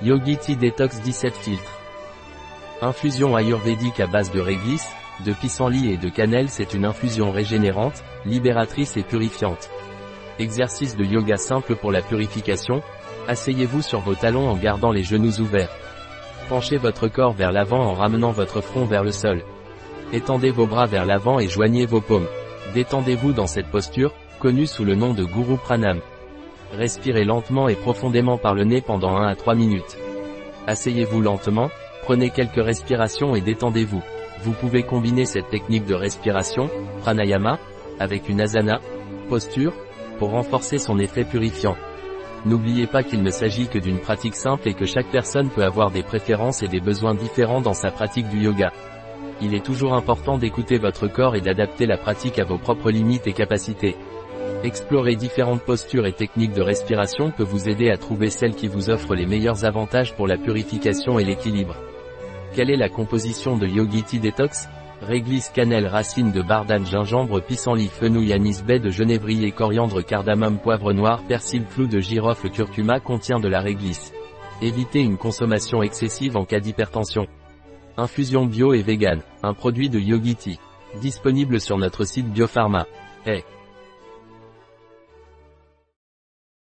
Yogi Detox 17 filtres. Infusion ayurvédique à base de réglisse, de pissenlit et de cannelle c'est une infusion régénérante, libératrice et purifiante. Exercice de yoga simple pour la purification, asseyez-vous sur vos talons en gardant les genoux ouverts. Penchez votre corps vers l'avant en ramenant votre front vers le sol. Étendez vos bras vers l'avant et joignez vos paumes. Détendez-vous dans cette posture, connue sous le nom de Guru Pranam. Respirez lentement et profondément par le nez pendant 1 à 3 minutes. Asseyez-vous lentement, prenez quelques respirations et détendez-vous. Vous pouvez combiner cette technique de respiration, pranayama, avec une asana, posture, pour renforcer son effet purifiant. N'oubliez pas qu'il ne s'agit que d'une pratique simple et que chaque personne peut avoir des préférences et des besoins différents dans sa pratique du yoga. Il est toujours important d'écouter votre corps et d'adapter la pratique à vos propres limites et capacités. Explorer différentes postures et techniques de respiration peut vous aider à trouver celle qui vous offre les meilleurs avantages pour la purification et l'équilibre. Quelle est la composition de Yogi Tea Detox? Réglisse, cannelle, racine de bardane, gingembre, pissenlit, fenouil, anis, baie de genévrier, coriandre, cardamome, poivre noir, persil, clou de girofle, curcuma contient de la réglisse. Évitez une consommation excessive en cas d'hypertension. Infusion bio et vegan, un produit de Yogi Tea. Disponible sur notre site Biopharma.